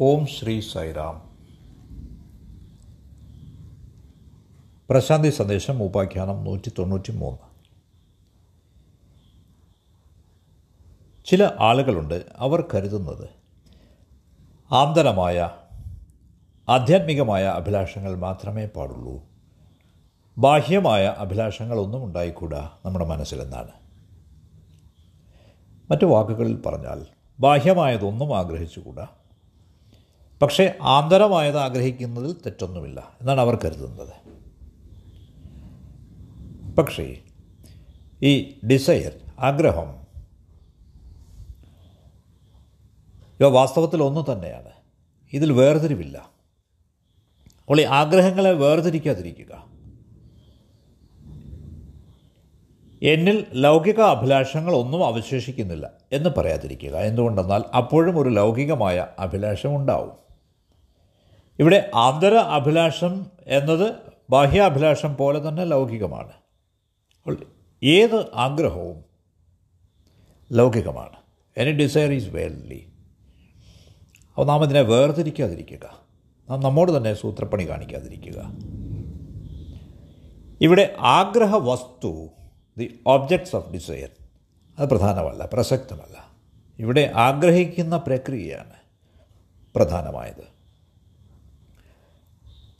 ഓം ശ്രീ സൈറാം. പ്രശാന്തി സന്ദേശം ഉപാഖ്യാനം നൂറ്റി തൊണ്ണൂറ്റി മൂന്ന് ചില ആളുകളുണ്ട് അവർ കരുതുന്നത് ആന്തരമായ ആധ്യാത്മികമായ അഭിലാഷങ്ങൾ മാത്രമേ പാടുള്ളൂ. ബാഹ്യമായ അഭിലാഷങ്ങളൊന്നും ഉണ്ടായിക്കൂടാ നമ്മുടെ മനസ്സിലെന്നാണ്. മറ്റു വാക്കുകളിൽ പറഞ്ഞാൽ ബാഹ്യമായതൊന്നും ആഗ്രഹിച്ചുകൂടാ. പക്ഷേ ആന്തരമായത് ആഗ്രഹിക്കുന്നതിൽ തെറ്റൊന്നുമില്ല എന്നാണ് അവർ കരുതുന്നത്. പക്ഷേ ഈ ഡിസയർ ആഗ്രഹം ഇവ വാസ്തവത്തിൽ ഒന്ന് തന്നെയാണ്. ഇതിൽ വേർതിരിവില്ല. അപ്പോൾ ഈ ആഗ്രഹങ്ങളെ വേർതിരിക്കാതിരിക്കുക. എന്നിൽ ലൗകിക അഭിലാഷങ്ങളൊന്നും അവശേഷിക്കുന്നില്ല എന്ന് പറയാതിരിക്കുക. എന്തുകൊണ്ടെന്നാൽ അപ്പോഴും ഒരു ലൗകികമായ അഭിലാഷം ഉണ്ടാവും. ഇവിടെ ആന്തര അഭിലാഷം എന്നത് ബാഹ്യാഭിലാഷം പോലെ തന്നെ ലൗകികമാണ്. ഏത് ആഗ്രഹവും ലൗകികമാണ്. എനി ഡിസയർ ഈസ് വേൾഡ്ലി അപ്പോൾ നാം അതിനെ വേർതിരിക്കാതിരിക്കുക. നാം നമ്മോട് തന്നെ സൂത്രപ്പണി കാണിക്കാതിരിക്കുക. ഇവിടെ ആഗ്രഹ വസ്തു ദി ഓബ്ജക്ട്സ് ഓഫ് ഡിസയർ അത് പ്രധാനമല്ല പ്രസക്തമല്ല. ഇവിടെ ആഗ്രഹിക്കുന്ന പ്രക്രിയയാണ് പ്രധാനമായത്.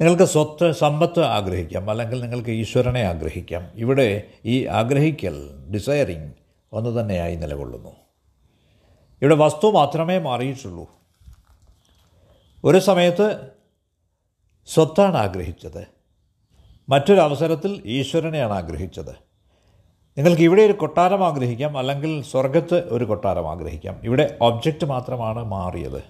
നിങ്ങൾക്ക് സ്വത്ത് സമ്പത്ത് ആഗ്രഹിക്കാം. അല്ലെങ്കിൽ നിങ്ങൾക്ക് ഈശ്വരനെ ആഗ്രഹിക്കാം. ഇവിടെ ഈ ആഗ്രഹിക്കൽ ഡിസയറിങ് ഒന്ന് തന്നെയായി നിലകൊള്ളുന്നു. ഇവിടെ വസ്തു മാത്രമേ മാറിയിട്ടുള്ളൂ. ഒരു സമയത്ത് സ്വത്താണ് ആഗ്രഹിച്ചത്. മറ്റൊരവസരത്തിൽ ഈശ്വരനെയാണ് ആഗ്രഹിച്ചത്. നിങ്ങൾക്ക് ഇവിടെ ഒരു കൊട്ടാരം ആഗ്രഹിക്കാം. അല്ലെങ്കിൽ സ്വർഗത്ത് ഒരു കൊട്ടാരം ആഗ്രഹിക്കാം. ഇവിടെ ഒബ്ജക്റ്റ് മാത്രമാണ് മാറിയത്.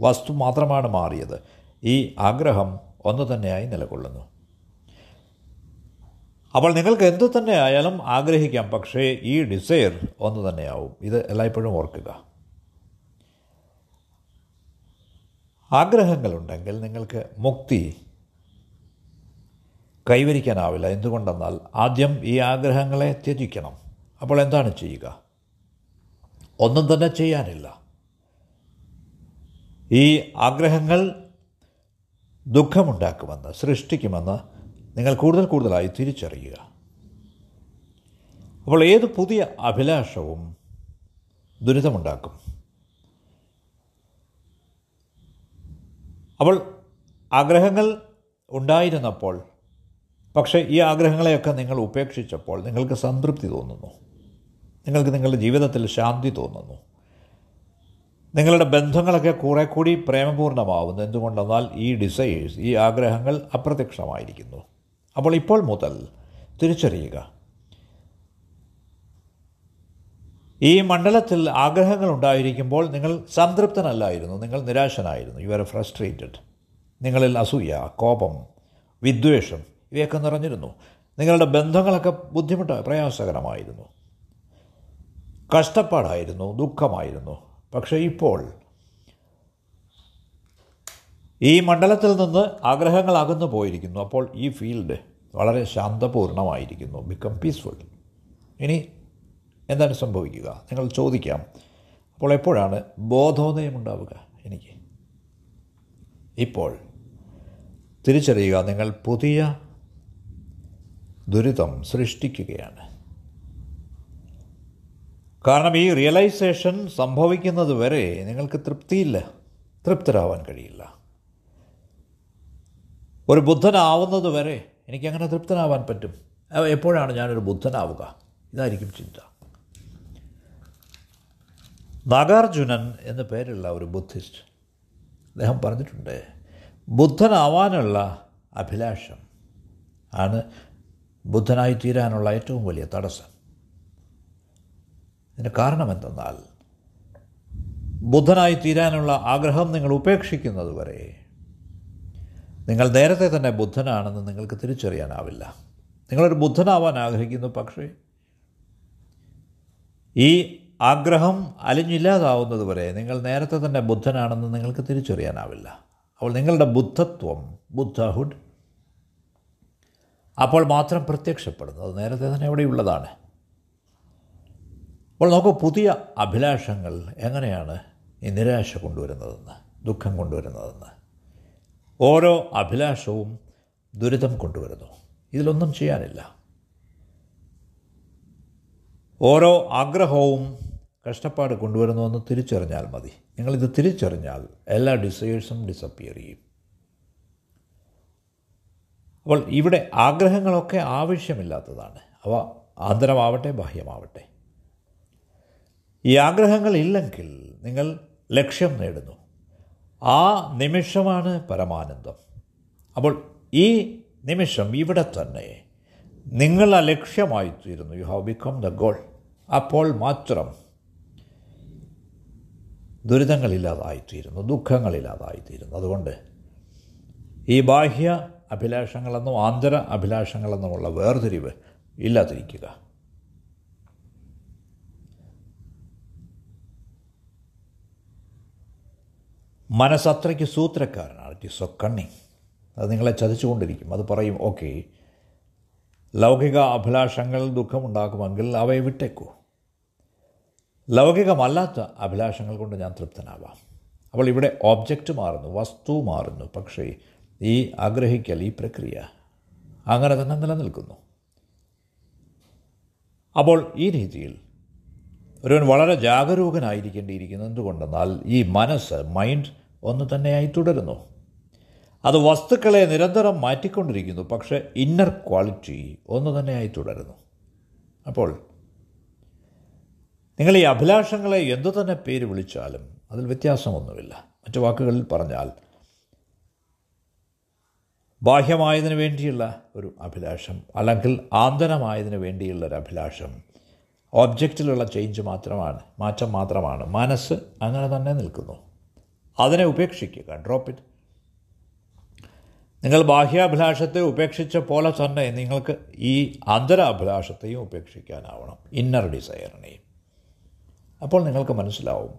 വസ്തു മാത്രമാണ് മാറിയത്. ഈ ആഗ്രഹം ഒന്ന് തന്നെയായി നിലകൊള്ളുന്നു. അപ്പോൾ നിങ്ങൾക്ക് എന്തു തന്നെ ആയാലും ആഗ്രഹിക്കാം പക്ഷേ ഈ ഡിസയർ ഒന്നു തന്നെയാവും. ഇത് എല്ലായ്പ്പോഴും ഓർക്കുക. ആഗ്രഹങ്ങളുണ്ടെങ്കിൽ നിങ്ങൾക്ക് മുക്തി കൈവരിക്കാനാവില്ല. എന്തുകൊണ്ടെന്നാൽ ആദ്യം ഈ ആഗ്രഹങ്ങളെ ത്യജിക്കണം. അപ്പോൾ എന്താണ് ചെയ്യുക? ഒന്നും തന്നെ ചെയ്യാനില്ല. ഈ ആഗ്രഹങ്ങൾ ദുഃഖമുണ്ടാക്കുമെന്ന് സൃഷ്ടിക്കുമെന്ന് നിങ്ങൾ കൂടുതൽ കൂടുതലായി തിരിച്ചറിയുക. അപ്പോൾ ഏത് പുതിയ അഭിലാഷവും ദുരിതമുണ്ടാക്കും. അപ്പോൾ ആഗ്രഹങ്ങൾ ഉണ്ടായിരുന്നപ്പോൾ പക്ഷേ ഈ ആഗ്രഹങ്ങളെയൊക്കെ നിങ്ങൾ ഉപേക്ഷിച്ചപ്പോൾ നിങ്ങൾക്ക് സംതൃപ്തി തോന്നുന്നു. നിങ്ങൾക്ക് നിങ്ങളുടെ ജീവിതത്തിൽ ശാന്തി തോന്നുന്നു. നിങ്ങളുടെ ബന്ധങ്ങളൊക്കെ കുറെ കൂടി പ്രേമപൂർണമാവുന്നു എന്തുകൊണ്ടെന്നാൽ ഈ ഡിസൈസ് ഈ ആഗ്രഹങ്ങൾ അപ്രത്യക്ഷമായിരിക്കുന്നു. അപ്പോൾ ഇപ്പോൾ മുതൽ തിരിച്ചറിയുക. ഈ മണ്ഡലത്തിൽ ആഗ്രഹങ്ങൾ ഉണ്ടായിരിക്കുമ്പോൾ നിങ്ങൾ സംതൃപ്തനല്ലായിരുന്നു. നിങ്ങൾ നിരാശനായിരുന്നു. യു ആർ ഫ്രസ്ട്രേറ്റഡ് നിങ്ങളിൽ അസൂയ കോപം വിദ്വേഷം ഇവയൊക്കെ നിറഞ്ഞിരുന്നു. നിങ്ങളുടെ ബന്ധങ്ങളൊക്കെ ബുദ്ധിമുട്ട് പ്രയാസകരമായിരുന്നു. കഷ്ടപ്പാടായിരുന്നു ദുഃഖമായിരുന്നു. പക്ഷേ ഇപ്പോൾ ഈ മണ്ഡലത്തിൽ നിന്ന് ആഗ്രഹങ്ങൾ അകന്നു പോയിരിക്കുന്നു. അപ്പോൾ ഈ ഫീൽഡ് വളരെ ശാന്തപൂർണമായിരിക്കുന്നു. ബിക്കം പീസ്ഫുൾ ഇനി എന്താണ് സംഭവിക്കുക? നിങ്ങൾ ചോദിക്കാം. അപ്പോൾ എപ്പോഴാണ് ബോധോദയം ഉണ്ടാവുക എനിക്ക് ഇപ്പോൾ തിരിച്ചറിയുക നിങ്ങൾ പുതിയ ദുരിതം സൃഷ്ടിക്കുകയാണ്. കാരണം ഈ റിയലൈസേഷൻ സംഭവിക്കുന്നത് വരെ നിങ്ങൾക്ക് തൃപ്തിയില്ല തൃപ്തരാവാൻ കഴിയില്ല. ഒരു ബുദ്ധനാവുന്നത് വരെ എനിക്കങ്ങനെ തൃപ്തനാവാൻ പറ്റും. എപ്പോഴാണ് ഞാനൊരു ബുദ്ധനാവുക? ഇതായിരിക്കും ചിന്ത. നാഗാർജുനൻ എന്ന പേരുള്ള ഒരു ബുദ്ധിസ്റ്റ് അദ്ദേഹം പറഞ്ഞിട്ടുണ്ട് ബുദ്ധനാവാനുള്ള അഭിലാഷം ആണ് ബുദ്ധനായി തീരാനുള്ള ഏറ്റവും വലിയ തടസ്സം. ഇതിന് കാരണം എന്തെന്നാൽ ബുദ്ധനായി തീരാനുള്ള ആഗ്രഹം നിങ്ങൾ ഉപേക്ഷിക്കുന്നത് വരെ നിങ്ങൾ നേരത്തെ തന്നെ ബുദ്ധനാണെന്ന് നിങ്ങൾക്ക് തിരിച്ചറിയാനാവില്ല. നിങ്ങളൊരു ബുദ്ധനാവാൻ ആഗ്രഹിക്കുന്നു പക്ഷേ ഈ ആഗ്രഹം അലിഞ്ഞില്ലാതാവുന്നത് വരെ നിങ്ങൾ നേരത്തെ തന്നെ ബുദ്ധനാണെന്ന് നിങ്ങൾക്ക് തിരിച്ചറിയാനാവില്ല. അപ്പോൾ നിങ്ങളുടെ ബുദ്ധത്വം ബുദ്ധഹുഡ് അപ്പോൾ മാത്രം പ്രത്യക്ഷപ്പെടുന്നത് നേരത്തെ തന്നെ ഇവിടെയുള്ളതാണ് അപ്പോൾ നമുക്ക് പുതിയ അഭിലാഷങ്ങൾ എങ്ങനെയാണ് ഈ നിരാശ കൊണ്ടുവരുന്നതെന്ന് ദുഃഖം കൊണ്ടുവരുന്നതെന്ന്? ഓരോ അഭിലാഷവും ദുരിതം കൊണ്ടുവരുന്നു. ഇതിലൊന്നും ചെയ്യാനില്ല. ഓരോ ആഗ്രഹവും കഷ്ടപ്പാട് കൊണ്ടുവരുന്നുവെന്ന് തിരിച്ചറിഞ്ഞാൽ മതി. നിങ്ങളിത് തിരിച്ചറിഞ്ഞാൽ എല്ലാ ഡിസയേഴ്സും ഡിസപ്പിയർ ചെയ്യും. അപ്പോൾ ഇവിടെ ആഗ്രഹങ്ങളൊക്കെ ആവശ്യമില്ലാത്തതാണ്. അവ ആന്തരമാവട്ടെ ബാഹ്യമാവട്ടെ. ഈ ആഗ്രഹങ്ങൾ ഇല്ലെങ്കിൽ നിങ്ങൾ ലക്ഷ്യം നേടുന്നു. ആ നിമിഷമാണ് പരമാനന്ദം. അപ്പോൾ ഈ നിമിഷം ഇവിടെ തന്നെ നിങ്ങൾ ആ ലക്ഷ്യമായി തീരുന്നു. You have become the goal അപ്പോൾ മാത്രം ദുരിതങ്ങളില്ലാതായിത്തീരുന്നു ദുഃഖങ്ങളില്ലാതായിത്തീരുന്നു അതുകൊണ്ട് ഈ ബാഹ്യ അഭിലാഷങ്ങളെന്നും ആന്തര അഭിലാഷങ്ങളെന്നുമുള്ള വേർതിരിവ് ഇല്ലാതിരിക്കുക. മനസ്സത്രയ്ക്ക് സൂത്രക്കാരനാണ്. ഇറ്റ് ഈസ് സോ കണ്ണിങ് അത് നിങ്ങളെ ചതിച്ചുകൊണ്ടിരിക്കും. അത് പറയും ഓക്കെ ലൗകിക അഭിലാഷങ്ങൾ ദുഃഖമുണ്ടാക്കുമെങ്കിൽ അവയെ വിട്ടേക്കൂ. ലൗകികമല്ലാത്ത അഭിലാഷങ്ങൾ കൊണ്ട് ഞാൻ തൃപ്തനാവാം. അപ്പോൾ ഇവിടെ ഓബ്ജക്റ്റ് മാറുന്നു വസ്തു മാറുന്നു. പക്ഷേ ഈ ആഗ്രഹിക്കൽ ഈ പ്രക്രിയ അങ്ങനെ തന്നെ നിലനിൽക്കുന്നു. അപ്പോൾ ഈ രീതിയിൽ ഒരുവൻ വളരെ ജാഗരൂകനായിരിക്കേണ്ടിയിരിക്കുന്നു. എന്തുകൊണ്ടെന്നാൽ ഈ മനസ്സ് മൈൻഡ് ഒന്ന് തന്നെയായി തുടരുന്നു. അത് വസ്തുക്കളെ നിരന്തരം മാറ്റിക്കൊണ്ടിരിക്കുന്നു. പക്ഷേ ഇന്നർ ക്വാളിറ്റി ഒന്ന് തന്നെയായി തുടരുന്നു. അപ്പോൾ നിങ്ങൾ ഈ അഭിലാഷങ്ങളെ എന്തു തന്നെ പേര് വിളിച്ചാലും അതിൽ വ്യത്യാസമൊന്നുമില്ല. മറ്റു വാക്കുകളിൽ പറഞ്ഞാൽ ബാഹ്യമായതിനു വേണ്ടിയുള്ള ഒരു അഭിലാഷം അല്ലെങ്കിൽ ആന്തരമായതിനു വേണ്ടിയുള്ള ഒരു അഭിലാഷം ഓബ്ജക്റ്റിലുള്ള ചേഞ്ച് മാത്രമാണ് മാറ്റം മാത്രമാണ്. മനസ്സ് അങ്ങനെ തന്നെ നിൽക്കുന്നു. അതിനെ ഉപേക്ഷിക്കുക. ഡ്രോപ്പ് ഇറ്റ് നിങ്ങൾ ബാഹ്യാഭിലാഷത്തെ ഉപേക്ഷിച്ച പോലെ തന്നെ നിങ്ങൾക്ക് ഈ അന്തരാഭിലാഷത്തെയും ഉപേക്ഷിക്കാനാവണം. ഇന്നർ ഡിസയറിനെയും അപ്പോൾ നിങ്ങൾക്ക് മനസ്സിലാവും.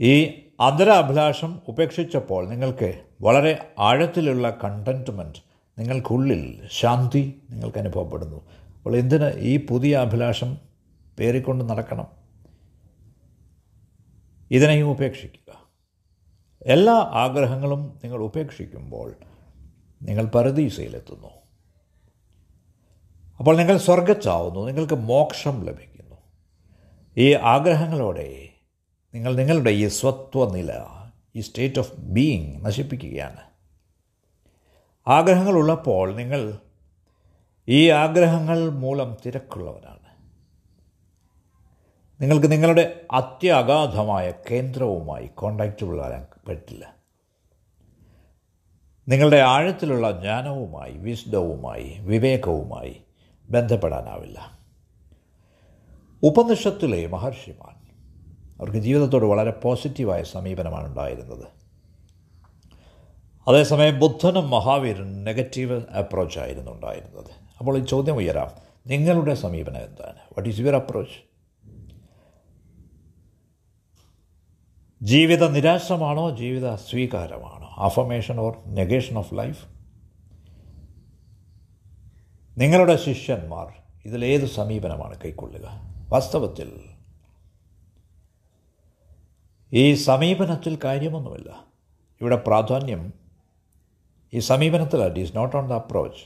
ഈ അന്തരാഭിലാഷം ഉപേക്ഷിച്ചപ്പോൾ നിങ്ങൾക്ക് വളരെ ആഴത്തിലുള്ള കണ്ടന്റ്മെന്റ് നിങ്ങൾക്കുള്ളിൽ ശാന്തി നിങ്ങൾക്ക് അനുഭവപ്പെടുന്നു. അപ്പോൾ എന്തിന് ഈ പുതിയ അഭിലാഷം പേറിക്കൊണ്ട് നടക്കണം? ഇതിനെയും ഉപേക്ഷിക്കുക. എല്ലാ ആഗ്രഹങ്ങളും നിങ്ങൾ ഉപേക്ഷിക്കുമ്പോൾ നിങ്ങൾ പരദീസയിലെത്തുന്നു. അപ്പോൾ നിങ്ങൾ സ്വർഗച്ചാവുന്നു നിങ്ങൾക്ക് മോക്ഷം ലഭിക്കുന്നു. ഈ ആഗ്രഹങ്ങളോടെ നിങ്ങൾ നിങ്ങളുടെ ഈ സ്വത്വനില ഈ സ്റ്റേറ്റ് ഓഫ് ബീയിങ് നശിപ്പിക്കുകയാണ്. ആഗ്രഹങ്ങളുള്ളപ്പോൾ നിങ്ങൾ ഈ ആഗ്രഹങ്ങൾ മൂലം തിരക്കുള്ളവനാണ്. നിങ്ങൾക്ക് നിങ്ങളുടെ അത്യഗാധമായ കേന്ദ്രവുമായി കോണ്ടാക്റ്റുകൾ ആകാൻ പറ്റില്ല നിങ്ങളുടെ ആഴത്തിലുള്ള ജ്ഞാനവുമായി വിസ്ഡവുമായി വിവേകവുമായി ബന്ധപ്പെടാനാവില്ല. ഉപനിഷത്തിലെ മഹർഷിമാൻ അവർക്ക് ജീവിതത്തോട് വളരെ പോസിറ്റീവായ സമീപനമാണ് ഉണ്ടായിരുന്നത്. അതേസമയം ബുദ്ധനും മഹാവീരനും നെഗറ്റീവ് അപ്രോച്ചായിരുന്നു ഉണ്ടായിരുന്നത്. അപ്പോൾ ഈ ചോദ്യം ഉയരാം നിങ്ങളുടെ സമീപനം എന്താണ്? വാട്ട് ഈസ് യുവർ അപ്രോച്ച് ജീവിത നിരാശമാണോ ജീവിത സ്വീകാരമാണോ affirmation or negation of life നിങ്ങളുടെ ശിഷ്യന്മാർ ഇതിലേത് സമീപനമാണ് കൈക്കൊള്ളുക? വാസ്തവത്തിൽ ഈ സമീപനത്തിൽ കാര്യമൊന്നുമില്ല. ഇവിടെ പ്രാധാന്യം ഈ സമീപനത്തിലല്ല is not on the approach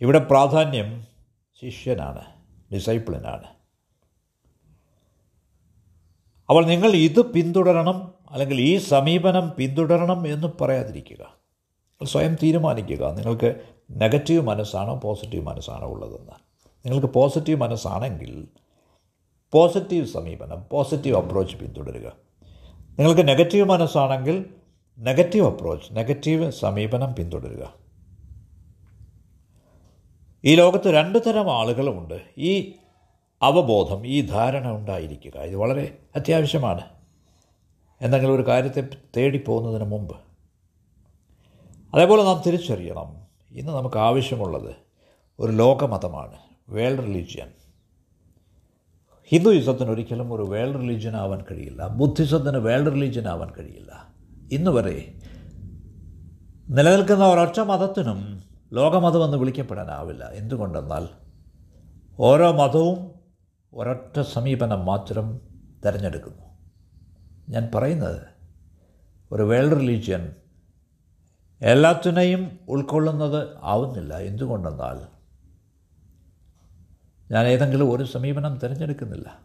ഇവിടെ പ്രാധാന്യം ശിഷ്യനാണ് ഡിസൈപ്പിളിനാണ് അപ്പോൾ നിങ്ങൾ ഇത് പിന്തുടരണം അല്ലെങ്കിൽ ഈ സമീപനം പിന്തുടരണം എന്ന് പറയാതിരിക്കുക. സ്വയം തീരുമാനിക്കുക. നിങ്ങൾക്ക് നെഗറ്റീവ് മനസ്സാണോ പോസിറ്റീവ് മനസ്സാണോ ഉള്ളതെന്ന്. നിങ്ങൾക്ക് പോസിറ്റീവ് മനസ്സാണെങ്കിൽ പോസിറ്റീവ് സമീപനം പോസിറ്റീവ് അപ്രോച്ച് പിന്തുടരുക. നിങ്ങൾക്ക് നെഗറ്റീവ് മനസ്സാണെങ്കിൽ നെഗറ്റീവ് അപ്രോച്ച് നെഗറ്റീവ് സമീപനം പിന്തുടരുക. ഈ ലോകത്ത് രണ്ട് തരം ആളുകളുമുണ്ട്. ഈ അവബോധം ഈ ധാരണ ഉണ്ടായിരിക്കുക. ഇത് വളരെ അത്യാവശ്യമാണ്. എന്തെങ്കിലും ഒരു കാര്യത്തെ തേടിപ്പോകുന്നതിന് മുമ്പ്. അതേപോലെ നാം തിരിച്ചറിയണം. ഇന്ന് നമുക്ക് ആവശ്യമുള്ളത് ഒരു ലോകമതമാണ് വേൾഡ് റിലീജിയൻ. ഹിന്ദുയിസത്തിന് ഒരിക്കലും ഒരു വേൾഡ് റിലീജിയൻ ആവാൻ കഴിയില്ല. ബുദ്ധിസത്തിന് വേൾഡ് റിലീജിയൻ ആവാൻ കഴിയില്ല. ഇന്ന് വരെ നിലനിൽക്കുന്ന ഒരൊറ്റ മതത്തിനും ലോകമതമെന്ന് വിളിക്കപ്പെടാനാവില്ല. എന്തുകൊണ്ടെന്നാൽ ഓരോ മതവും ഒരൊറ്റ സമീപനം മാത്രം തിരഞ്ഞെടുക്കുന്നു. ഞാൻ പറയുന്നത് ഒരു വേൾഡ് റിലീജിയൻ എല്ലാത്തിനെയും ഉൾക്കൊള്ളുന്നത് ആവുന്നില്ല. എന്തുകൊണ്ടെന്നാൽ ഞാൻ ഏതെങ്കിലും ഒരു സമീപനം തിരഞ്ഞെടുക്കുന്നില്ല.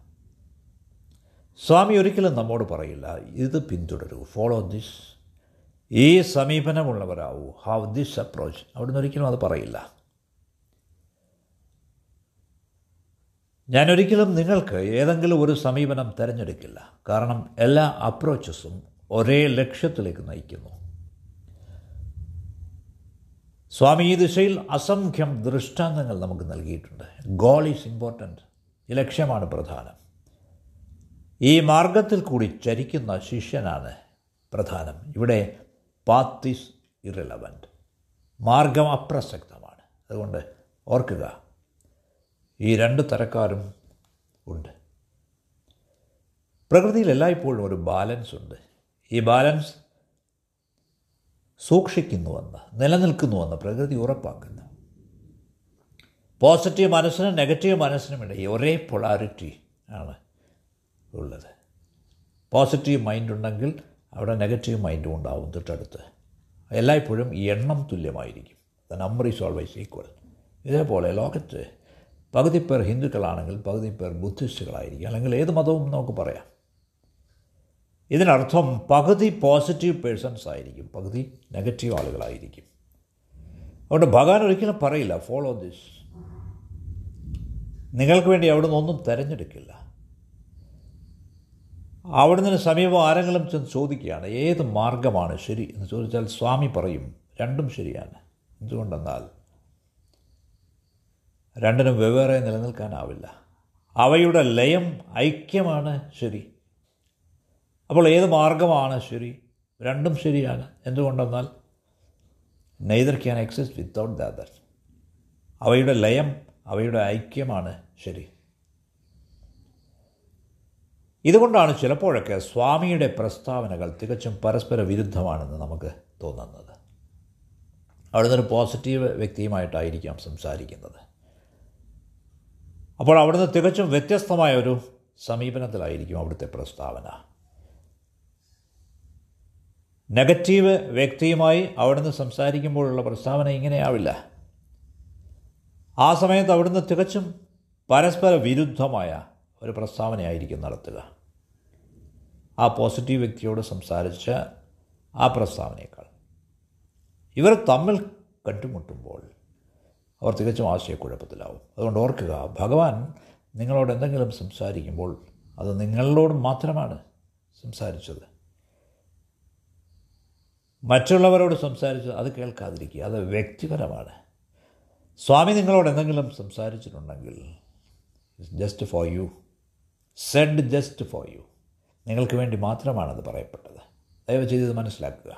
സ്വാമി ഒരിക്കലും നമ്മോട് പറയില്ല ഇത് പിന്തുടരൂ ഫോളോ ദിസ് ഈ സമീപനമുള്ളവരാവൂ ഹാവ് ദിസ് അപ്രോച്ച് അവിടുന്ന് ഒരിക്കലും അത് പറയില്ല. ഞാനൊരിക്കലും നിങ്ങൾക്ക് ഏതെങ്കിലും ഒരു സമീപനം തിരഞ്ഞെടുക്കില്ല. കാരണം എല്ലാ അപ്രോച്ചസും ഒരേ ലക്ഷ്യത്തിലേക്ക് നയിക്കുന്നു. സ്വാമി ഈ ദിശയിൽ അസംഖ്യം ദൃഷ്ടാന്തങ്ങൾ നമുക്ക് നൽകിയിട്ടുണ്ട്. ഗോൾ ഈസ് ഇമ്പോർട്ടന്റ് ഈ ലക്ഷ്യമാണ് പ്രധാനം. ഈ മാർഗത്തിൽ കൂടി ചരിക്കുന്ന ശിഷ്യനാണ് പ്രധാനം. ഇവിടെ പാത്തിസ് ഈസ് ഇറലവന്റ് മാർഗം അപ്രസക്തമാണ്. അതുകൊണ്ട് ഓർക്കുക ഈ രണ്ട് തരക്കാരും ഉണ്ട്. പ്രകൃതിയിൽ എല്ലായ്പ്പോഴും ഒരു ബാലൻസ് ഉണ്ട്. ഈ ബാലൻസ് സൂക്ഷിക്കുന്നുവെന്ന് നിലനിൽക്കുന്നുവെന്ന് പ്രകൃതി ഉറപ്പാക്കുന്നു. പോസിറ്റീവ് മനസ്സിനും നെഗറ്റീവ് മനസ്സിനും ഇടയിൽ ഒരേ പൊളാരിറ്റി ആണ് ഉള്ളത്. പോസിറ്റീവ് മൈൻഡ് ഉണ്ടെങ്കിൽ അവിടെ നെഗറ്റീവ് മൈൻഡും ഉണ്ടാവും തൊട്ടടുത്ത്. എല്ലായ്പ്പോഴും ഈ എണ്ണം തുല്യമായിരിക്കും. The number is always equal ഇതേപോലെ ലോകത്ത് പകുതി പേർ ഹിന്ദുക്കളാണെങ്കിൽ പകുതി പേർ ബുദ്ധിസ്റ്റുകളായിരിക്കും. അല്ലെങ്കിൽ ഏത് മതവും നമുക്ക് പറയാം. ഇതിനർത്ഥം പകുതി പോസിറ്റീവ് പേഴ്സൺസ് ആയിരിക്കും പകുതി നെഗറ്റീവ് ആളുകളായിരിക്കും. അതുകൊണ്ട് ഭഗവാൻ ഒരിക്കലും പറയില്ല ഫോളോ ദിസ് നിങ്ങൾക്ക് വേണ്ടി അവിടുന്ന് ഒന്നും തിരഞ്ഞെടുക്കില്ല. അവിടുന്ന് സമീപം ആരെങ്കിലും ചെന്ന് ചോദിക്കുകയാണ് ഏത് മാർഗമാണ് ശരി? എന്ന് ചോദിച്ചാൽ സ്വാമി പറയും രണ്ടും ശരിയാണ്. എന്തുകൊണ്ടെന്നാൽ രണ്ടിനും വെവ്വേറെ നിലനിൽക്കാനാവില്ല. അവയുടെ ലയം ഐക്യമാണ് ശരി. അപ്പോൾ ഏത് മാർഗമാണ് ശരി? രണ്ടും ശരിയാണ്. എന്തുകൊണ്ടെന്നാൽ neither can exist without the other അവയുടെ ലയം അവയുടെ ഐക്യമാണ് ശരി. ഇതുകൊണ്ടാണ് ചിലപ്പോഴൊക്കെ സ്വാമിയുടെ പ്രസ്താവനകൾ തികച്ചും പരസ്പര വിരുദ്ധമാണെന്ന് നമുക്ക് തോന്നുന്നത്. അവിടുന്ന് ഒരു പോസിറ്റീവ് വ്യക്തിയുമായിട്ടായിരിക്കാം സംസാരിക്കുന്നത്. അപ്പോൾ അവിടുന്ന് തികച്ചും വ്യത്യസ്തമായ ഒരു സമീപനത്തിലായിരിക്കും അവിടുത്തെ പ്രസ്താവന. നെഗറ്റീവ് വ്യക്തിയുമായി അവിടുന്ന് സംസാരിക്കുമ്പോഴുള്ള പ്രസ്താവന ഇങ്ങനെയാവില്ല. ആ സമയത്ത് അവിടുന്ന് തികച്ചും പരസ്പര വിരുദ്ധമായ ഒരു പ്രസ്താവനയായിരിക്കും നടത്തുക. ആ പോസിറ്റീവ് വ്യക്തിയോട് സംസാരിച്ച ആ പ്രസ്താവനയേക്കാൾ. ഇവർ തമ്മിൽ കണ്ടുമുട്ടുമ്പോൾ അവർ തികച്ചും ആശയക്കുഴപ്പത്തിലാവും. അതുകൊണ്ട് ഓർക്കുക ഭഗവാൻ നിങ്ങളോട് എന്തെങ്കിലും സംസാരിക്കുമ്പോൾ അത് നിങ്ങളോട് മാത്രമാണ് സംസാരിച്ചത്. മറ്റുള്ളവരോട് സംസാരിച്ചത് അത് കേൾക്കാതിരിക്കുക അത് വ്യക്തിപരമാണ്. സ്വാമി നിങ്ങളോട് എന്തെങ്കിലും സംസാരിച്ചിട്ടുണ്ടെങ്കിൽ just for you said just for you നിങ്ങൾക്ക് വേണ്ടി മാത്രമാണത് പറയപ്പെട്ടത്. ദയവ് ചെയ്ത് മനസ്സിലാക്കുക.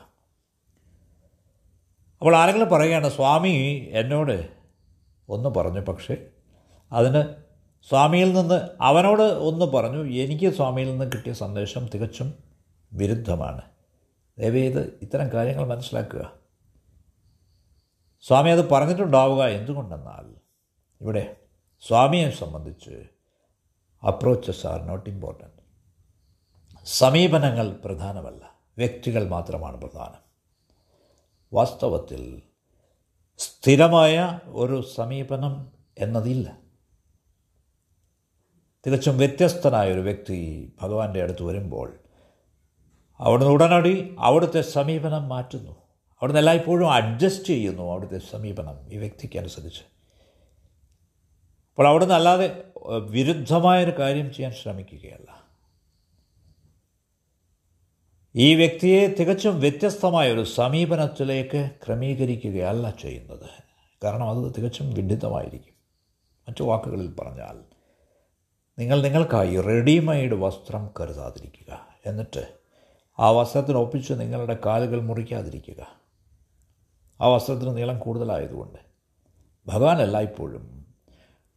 അപ്പോൾ ആരെങ്കിലും പറയുകയാണ് സ്വാമി എന്നോട് ഒന്ന് പറഞ്ഞു പക്ഷേ അതിന് സ്വാമിയിൽ നിന്ന് അവനോട് ഒന്ന് പറഞ്ഞു എനിക്ക് സ്വാമിയിൽ നിന്ന് കിട്ടിയ സന്ദേശം തികച്ചും വിരുദ്ധമാണ്. ദയവേത് ഇത്തരം കാര്യങ്ങൾ മനസ്സിലാക്കുക. സ്വാമി അത് പറഞ്ഞിട്ടുണ്ടാവുക എന്തുകൊണ്ടെന്നാൽ ഇവിടെ സ്വാമിയെ സംബന്ധിച്ച് അപ്രോച്ചസ് ആർ നോട്ട് ഇമ്പോർട്ടന്റ് സമീപനങ്ങൾ പ്രധാനമല്ല. വ്യക്തികൾ മാത്രമാണ് പ്രധാനം. വാസ്തവത്തിൽ സ്ഥിരമായ ഒരു സമീപനം എന്നതില്ല. തികച്ചും വ്യത്യസ്തനായ ഒരു വ്യക്തി ഭഗവാന്റെ അടുത്ത് വരുമ്പോൾ അവിടുന്ന് ഉടനടി അവിടുത്തെ സമീപനം മാറ്റുന്നു. അവിടുന്ന് എല്ലായ്പ്പോഴും അഡ്ജസ്റ്റ് ചെയ്യുന്നു അവിടുത്തെ സമീപനം ഈ വ്യക്തിക്ക് അനുസരിച്ച്. അപ്പോൾ അവിടുന്ന് അല്ലാതെ വിരുദ്ധമായൊരു കാര്യം ചെയ്യാൻ ശ്രമിക്കുകയല്ല. ഈ വ്യക്തിയെ തികച്ചും വ്യത്യസ്തമായ ഒരു സമീപനത്തിലേക്ക് ക്രമീകരിക്കുകയല്ല ചെയ്യുന്നത്. കാരണം അത് തികച്ചും വിഡിതമായിരിക്കും. മറ്റു വാക്കുകളിൽ പറഞ്ഞാൽ നിങ്ങൾ നിങ്ങൾക്കായി റെഡിമെയ്ഡ് വസ്ത്രം കരുതാതിരിക്കുക. എന്നിട്ട് ആ വസ്ത്രത്തിനൊപ്പിച്ച് നിങ്ങളുടെ കാലുകൾ മുറിക്കാതിരിക്കുക. ആ വസ്ത്രത്തിന് നീളം കൂടുതലായതുകൊണ്ട് ഭഗവാൻ എല്ലായ്പ്പോഴും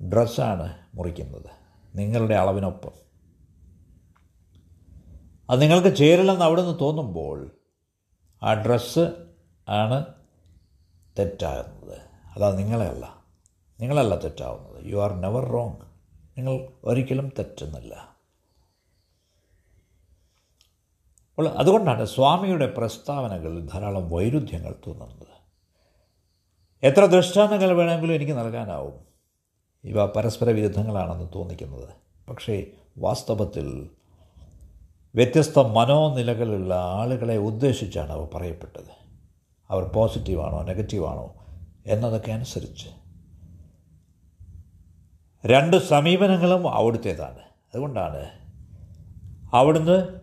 ഡ്രസ്സാണ് മുറിക്കുന്നത്. നിങ്ങളുടെ അളവിനൊപ്പം അത് നിങ്ങൾക്ക് ചേരില്ലെന്ന് അവിടെ നിന്ന് തോന്നുമ്പോൾ ആ ഡ്രസ്സ് ആണ് തെറ്റാകുന്നത്. അല്ലാതെ നിങ്ങളെയല്ല. നിങ്ങളല്ല തെറ്റാവുന്നത്. യു ആർ നെവർ റോങ് നിങ്ങൾ ഒരിക്കലും തെറ്റുന്നില്ല അപ്പോൾ അതുകൊണ്ടാണ് സ്വാമിയുടെ പ്രസ്താവനകളിൽ ധാരാളം വൈരുദ്ധ്യങ്ങൾ തോന്നുന്നത്. എത്ര ദൃഷ്ടാന്തങ്ങൾ വേണമെങ്കിലും എനിക്ക് നൽകാനാവും. ഇവ പരസ്പര വിരുദ്ധങ്ങളാണെന്ന് തോന്നിക്കുന്നത്. പക്ഷേ വാസ്തവത്തിൽ വ്യത്യസ്ത മനോനിലകളുള്ള ആളുകളെ ഉദ്ദേശിച്ചാണ് അവ പറയപ്പെട്ടത്. അവർ പോസിറ്റീവാണോ നെഗറ്റീവാണോ എന്നതൊക്കെ അനുസരിച്ച്. രണ്ട് സമീപനങ്ങളും അവിടുത്തേതാണ്. അതുകൊണ്ടാണ് അവിടുന്ന്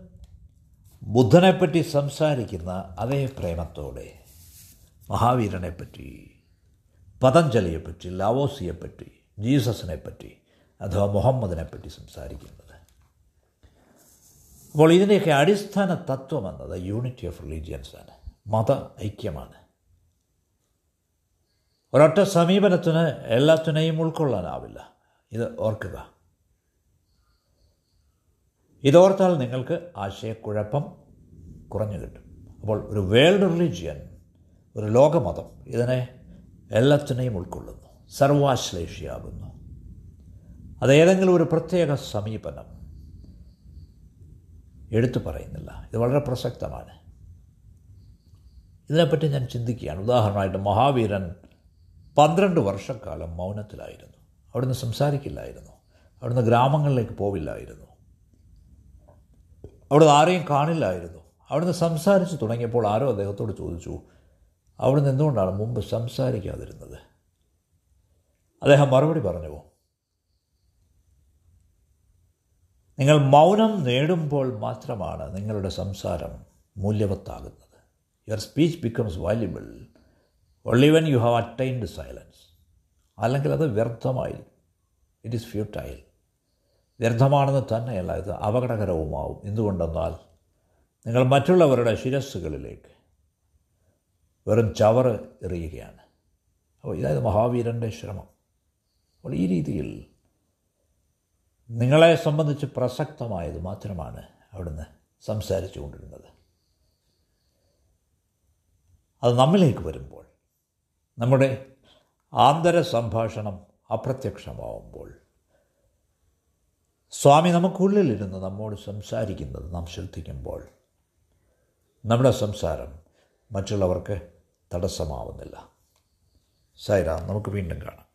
ബുദ്ധനെപ്പറ്റി സംസാരിക്കുന്ന അതേ പ്രേമത്തോടെ മഹാവീരനെപ്പറ്റി പതഞ്ജലിയെപ്പറ്റി ലാവോസിയെപ്പറ്റി ജീസസിനെപ്പറ്റി അഥവാ മുഹമ്മദിനെപ്പറ്റി സംസാരിക്കുന്നത്. അപ്പോൾ ഇതിന്റെയൊക്കെ അടിസ്ഥാന തത്വം എന്നത് യൂണിറ്റി ഓഫ് റിലീജിയൻസ് ആണ് മത ഐക്യമാണ്. ഒരൊറ്റ സമീപനത്തിന് എല്ലാത്തിനെയും ഉൾക്കൊള്ളാനാവില്ല. ഇത് ഓർക്കുക. ഇതോർത്താൽ നിങ്ങൾക്ക് ആശയക്കുഴപ്പം കുറഞ്ഞു കിട്ടും. അപ്പോൾ ഒരു വേൾഡ് റിലീജിയൻ ഒരു ലോകമതം ഇതിനെ എല്ലാത്തിനെയും ഉൾക്കൊള്ളുന്നു. സർവാശ്ലേഷിയാകുന്നു. അതേതെങ്കിലും ഒരു പ്രത്യേക സമീപനം എടുത്തു പറയുന്നില്ല. ഇത് വളരെ പ്രസക്തമാണ്. ഇതിനെപ്പറ്റി ഞാൻ ചിന്തിക്കുകയാണ്. ഉദാഹരണമായിട്ട് മഹാവീരൻ പന്ത്രണ്ട് വർഷക്കാലം മൗനത്തിലായിരുന്നു. അവിടുന്ന് സംസാരിക്കില്ലായിരുന്നു. അവിടുന്ന് ഗ്രാമങ്ങളിലേക്ക് പോവില്ലായിരുന്നു. അവിടുന്ന് ആരെയും കാണില്ലായിരുന്നു. അവിടുന്ന് സംസാരിച്ച് തുടങ്ങിയപ്പോൾ ആരോ അദ്ദേഹത്തോട് ചോദിച്ചു അവിടുന്ന് എന്തുകൊണ്ടാണ് മുമ്പ് സംസാരിക്കാതിരുന്നത്? അദ്ദേഹം മറുപടി പറഞ്ഞു നിങ്ങൾ മൗനം നേടുമ്പോൾ മാത്രമാണ് നിങ്ങളുടെ സംസാരം മൂല്യവത്താകുന്നത്. Your speech becomes valuable only when you have attained silence അല്ലെങ്കിൽ അത് വ്യർത്ഥമായി ഇറ്റ് ഈസ് ഫ്യൂട്ടൈൽ വ്യർത്ഥമാണെന്ന് തന്നെയല്ല ഇത് അപകടകരവുമാവും. എന്തുകൊണ്ടെന്നാൽ നിങ്ങൾ മറ്റുള്ളവരുടെ ശിരസ്സുകളിലേക്ക് വെറും ചവറ് എറിയുകയാണ്. അപ്പോൾ ഇതായത് മഹാവീരന്റെ ശ്രമം. അപ്പോൾ ഈ രീതിയിൽ നിങ്ങളെ സംബന്ധിച്ച് പ്രസക്തമായത് മാത്രമാണ് അവിടുന്ന് സംസാരിച്ചു കൊണ്ടിരുന്നത്. അത് നമ്മിലേക്ക് വരുമ്പോൾ നമ്മുടെ ആന്തര സംഭാഷണം അപ്രത്യക്ഷമാവുമ്പോൾ സ്വാമി നമുക്കുള്ളിലിരുന്ന് നമ്മോട് സംസാരിക്കുന്നത് നാം ശ്രദ്ധിക്കുമ്പോൾ നമ്മുടെ സംസാരം മറ്റുള്ളവർക്ക് തടസ്സമാവുന്നില്ല. സൈറ നമുക്ക് വീണ്ടും കാണാം.